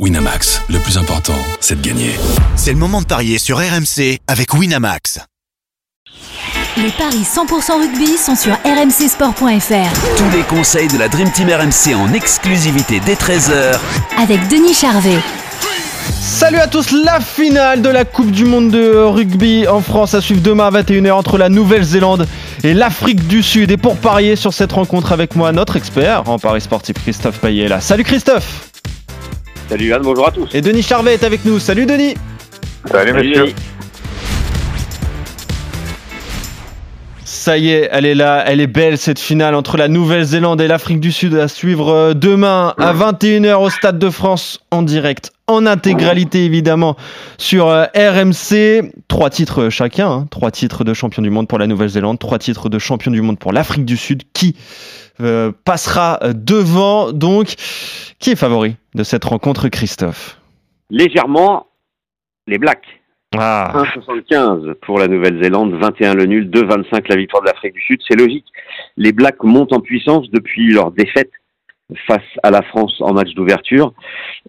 Winamax, le plus important, c'est de gagner. C'est le moment de parier sur RMC avec Winamax. Les paris 100% rugby sont sur rmcsport.fr. Tous les conseils de la Dream Team RMC en exclusivité dès 13h avec Denis Charvet. Salut à tous, la finale de la Coupe du Monde de rugby en France à suivre demain à 21h entre la Nouvelle-Zélande et l'Afrique du Sud. Et pour parier sur cette rencontre avec moi, notre expert en paris sportif, Christophe Payet là. Salut Christophe Salut Yann, bonjour à tous. Et Denis Charvet est avec nous. Salut Denis Salut, messieurs. Ça y est, elle est là, elle est belle cette finale entre la Nouvelle-Zélande et l'Afrique du Sud à suivre euh, demain à 21h au Stade de France en direct, en intégralité évidemment sur euh, RMC. Trois titres chacun, hein. trois titres de champion du monde pour la Nouvelle-Zélande, trois titres de champion du monde pour l'Afrique du Sud qui euh, passera devant donc. Qui est favori de cette rencontre, Christophe? Légèrement, les Blacks. Ah, 1,75 pour la Nouvelle-Zélande, 21 le nul, 2,25 la victoire de l'Afrique du Sud. C'est logique. Les Blacks montent en puissance depuis leur défaite face à la France en match d'ouverture.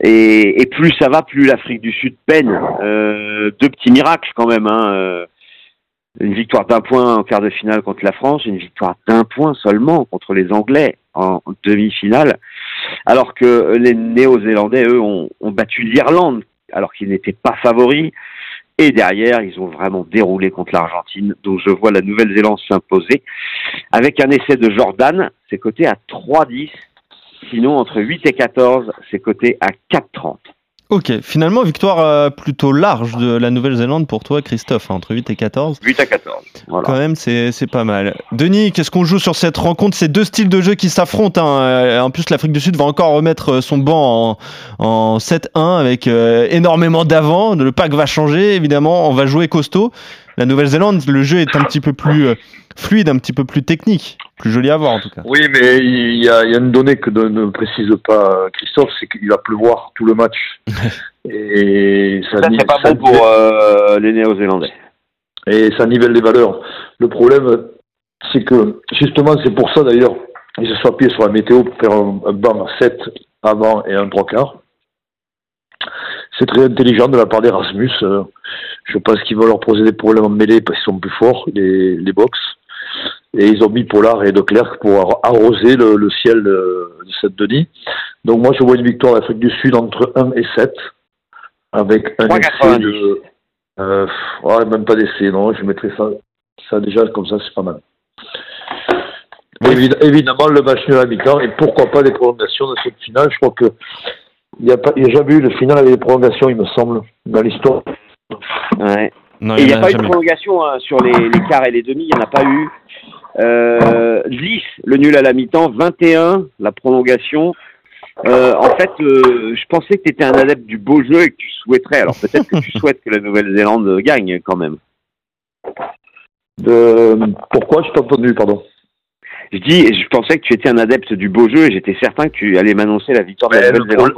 Et, et plus ça va, plus l'Afrique du Sud peine. Euh, deux petits miracles quand même. Hein. Euh, Une victoire d'un point en quart de finale contre la France, une victoire d'un point seulement contre les Anglais en demi-finale, alors que les Néo-Zélandais, eux, ont, ont battu l'Irlande alors qu'ils n'étaient pas favoris. Et derrière, ils ont vraiment déroulé contre l'Argentine. Donc je vois la Nouvelle-Zélande s'imposer. Avec un essai de Jordan, c'est coté à 3,10. Sinon, entre 8 et 14, c'est coté à 4,30. Ok. Finalement, victoire euh, plutôt large de la Nouvelle-Zélande pour toi, Christophe, hein, entre 8 et 14. 8 à 14. Voilà. Quand même, c'est c'est pas mal. Denis, qu'est-ce qu'on joue sur cette rencontre? Ces deux styles de jeu qui s'affrontent. hein. Euh, En plus, l'Afrique du Sud va encore remettre euh, son banc en, en 7-1 avec euh, énormément d'avant. Le pack va changer, évidemment. On va jouer costaud. La Nouvelle-Zélande, le jeu est un petit peu plus euh, fluide, un petit peu plus technique. Plus joli à voir, en tout cas. Oui, mais il y a, il y a une donnée que ne, ne précise pas Christophe, c'est qu'il va pleuvoir tout le match. Et ça, Ça, c'est pas ça- bon pour euh, les Néo-Zélandais. et ça nivelle les valeurs. Le problème, c'est que justement, c'est pour ça d'ailleurs, ils se sont appuyés sur la météo pour faire un, un banc à 7 avant et un 3 quarts. C'est très intelligent de la part d'Erasmus. euh, je pense qu'ils vont leur poser des problèmes en mêlée parce qu'ils sont plus forts, les, les box. Et ils ont mis Pollard et Leclerc pour ar- arroser le, le ciel de, de Saint-Denis. Donc moi, je vois une victoire d'Afrique du Sud entre 1 et 7, avec un 3,90. essai de... Euh, ouais, même pas d'essai, non, je mettrais ça, ça déjà comme ça, c'est pas mal. Évid- évidemment, le match nul à mi-temps, et pourquoi pas des prolongations de cette finale. Je crois que il n'y a, pas- il y a jamais eu de finale avec des prolongations, il me semble, dans l'histoire. Ouais. Non, Et il n'y a pas eu de prolongation hein, sur les, les quarts et les demi, il n'y en a pas eu. Euh, 10, le nul à la mi-temps, 21, la prolongation. Euh, en fait, euh, je pensais que tu étais un adepte du beau jeu et que tu souhaiterais, alors peut-être que tu souhaites que la Nouvelle-Zélande gagne quand même. De... Pourquoi Je t'ai entendu, pardon? Je dis, je pensais que tu étais un adepte du beau jeu et j'étais certain que tu allais m'annoncer la victoire de la Nouvelle-Zélande.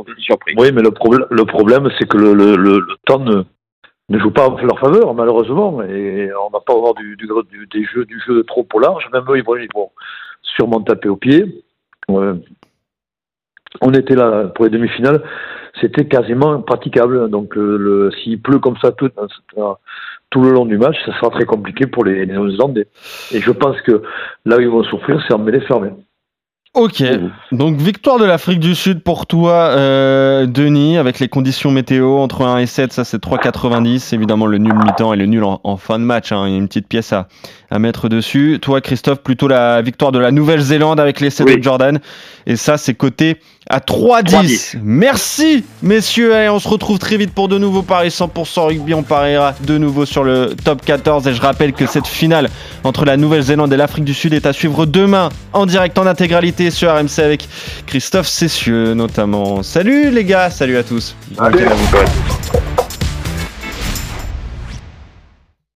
Oui, mais le, problème le problème, c'est que le, le, le, le temps ne, ne joue pas en leur faveur, malheureusement. Et on va pas avoir du, du, du- des jeux, du jeu trop au large. Même eux, ils vont, ils vont sûrement taper au pied. On était là pour les demi-finales. C'était quasiment praticable. Donc, euh, le, s'il pleut comme ça tout, tout le long du match, ça sera très compliqué pour les, les Néo-Zélandais. Et je pense que là où ils vont souffrir, c'est en mêlée fermée. Ok, donc victoire de l'Afrique du Sud pour toi, euh, Denis, avec les conditions météo entre 1 et 7, ça c'est 3,90. Évidemment, le nul mi-temps et le nul en, en fin de match, hein, il y a une petite pièce à, à mettre dessus. Toi, Christophe, plutôt la victoire de la Nouvelle-Zélande avec l'essai Oui. de Jordan. Et ça, c'est coté à 3,10. Merci, messieurs. Et on se retrouve très vite pour de nouveaux paris 100% rugby. On pariera de nouveau sur le top 14. Et je rappelle que cette finale entre la Nouvelle-Zélande et l'Afrique du Sud est à suivre demain en direct en intégralité sur RMC avec Christophe Cessieux notamment. Salut les gars, salut à tous.